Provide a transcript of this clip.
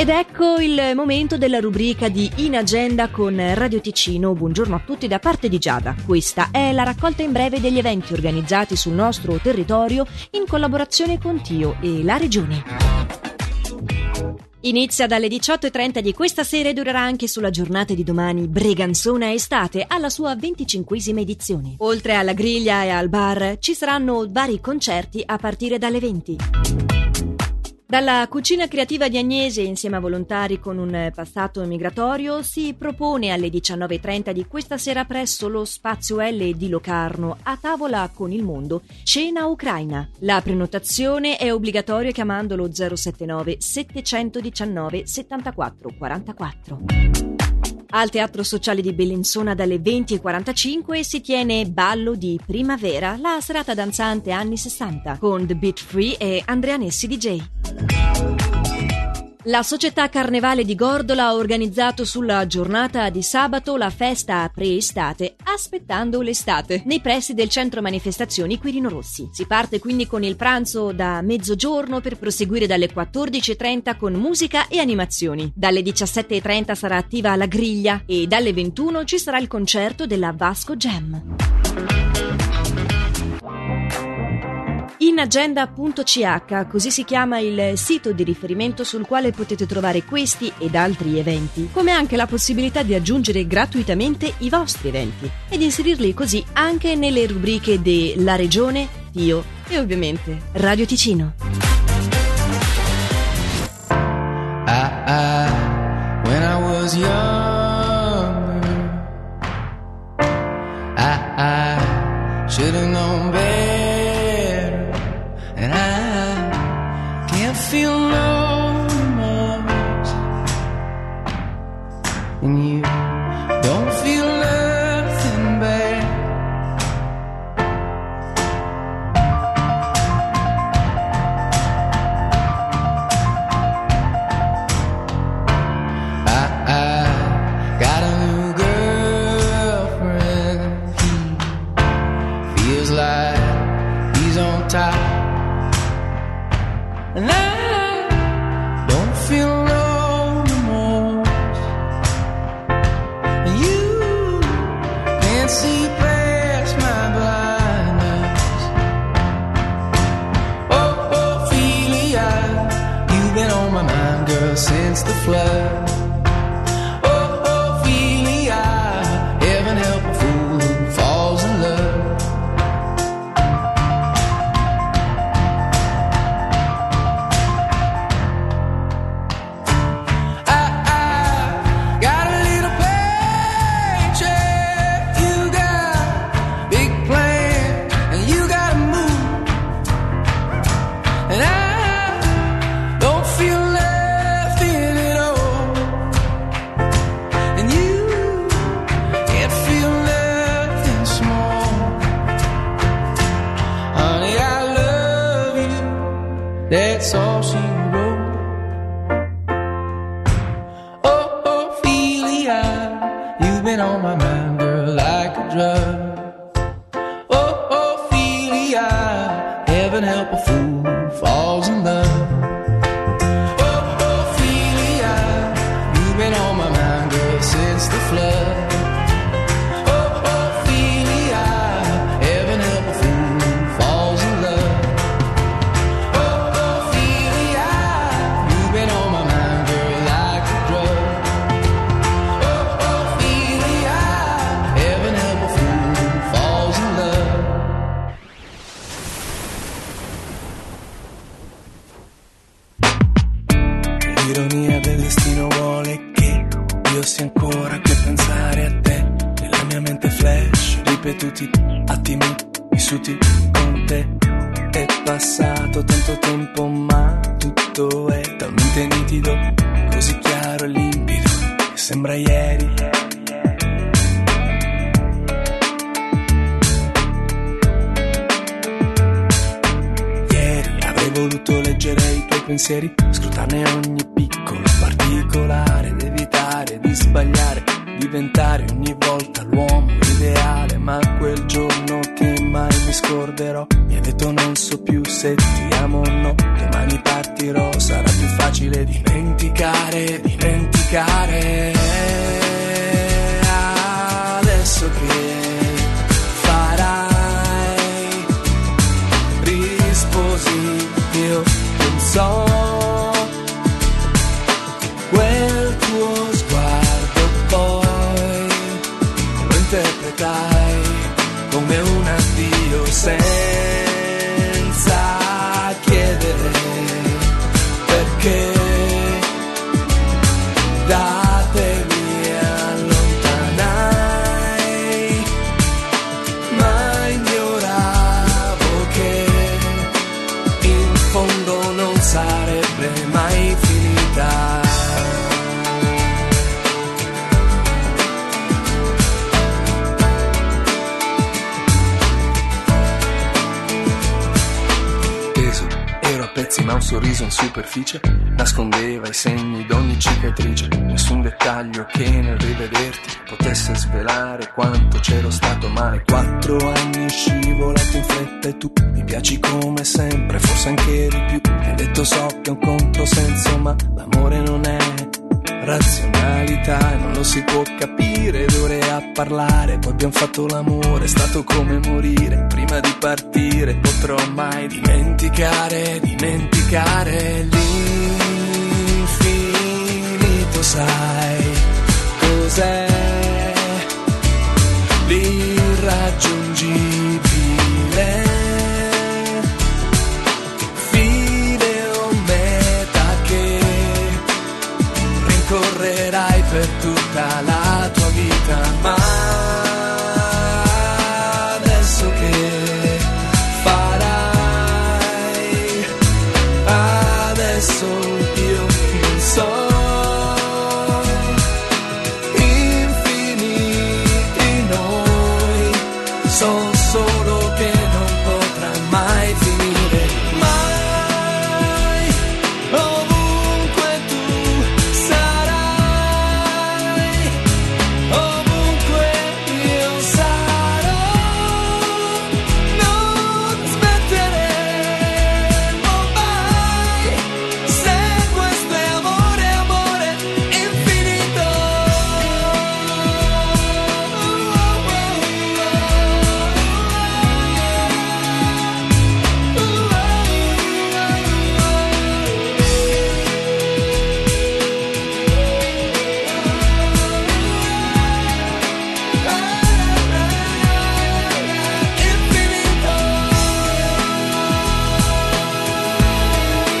Ed ecco il momento della rubrica di In Agenda con Radio Ticino. Buongiorno a tutti da parte di Giada. Questa è la raccolta in breve degli eventi organizzati sul nostro territorio in collaborazione con Tio e la Regione. Inizia dalle 18.30 di questa sera e durerà anche sulla giornata di domani Breganzona Estate alla sua 25esima edizione. Oltre alla griglia e al bar ci saranno vari concerti a partire dalle 20. Dalla cucina creativa di Agnese, insieme a volontari con un passato migratorio, si propone alle 19.30 di questa sera presso lo Spazio L di Locarno, a tavola con il mondo, cena ucraina. La prenotazione è obbligatoria chiamando lo 079 719 74 44. Al Teatro Sociale di Bellinzona dalle 20.45 si tiene Ballo di Primavera, la serata danzante anni 60, con The Beat Free e Andrea Nessi DJ. La società Carnevale di Gordola ha organizzato sulla giornata di sabato la festa preestate Aspettando l'estate nei pressi del centro manifestazioni Quirino Rossi. Si parte quindi con il pranzo da mezzogiorno per proseguire dalle 14.30 con musica e animazioni. Dalle 17.30 sarà attiva la griglia e dalle 21 ci sarà il concerto della Vasco Jam. inagenda.ch, così si chiama il sito di riferimento sul quale potete trovare questi ed altri eventi, come anche la possibilità di aggiungere gratuitamente i vostri eventi ed inserirli così anche nelle rubriche de La Regione, Tio e ovviamente Radio Ticino. I, when I I, I should have known better. Feel no remorse, and you don't feel nothing bad. I, I got a new girlfriend. He feels like he's on top. And I since the flood. That's all she wrote. Oh, Ophelia, you've been on my mind, girl, like a drug. L'ironia del destino vuole che io sia ancora a pensare a te. Nella mia mente flash, ripetuti attimi vissuti con te. È passato tanto tempo, ma leggere i tuoi pensieri, scrutarne ogni piccolo particolare, evitare di sbagliare, diventare ogni volta l'uomo ideale, ma quel giorno che mai mi scorderò, mi ha detto non so più se ti amo o no, domani so. Quel tuo sguardo poi lo interpretai come un addio senza sarebbe mai finita. Teso, ero a pezzi ma un sorriso in superficie nascondeva i segni d'ogni cicatrice. Nessun dettaglio che nel rivederti potesse svelare quanto c'ero stato male. Quattro anni scivolato in fretta e tu mi piaci come sempre, forse anche di più. Ti ho detto so che è un controsenso, ma l'amore non è razionalità e non lo si può capire d'ore a parlare poi abbiamo fatto l'amore è stato come morire prima di partire potrò mai dimenticare dimenticare so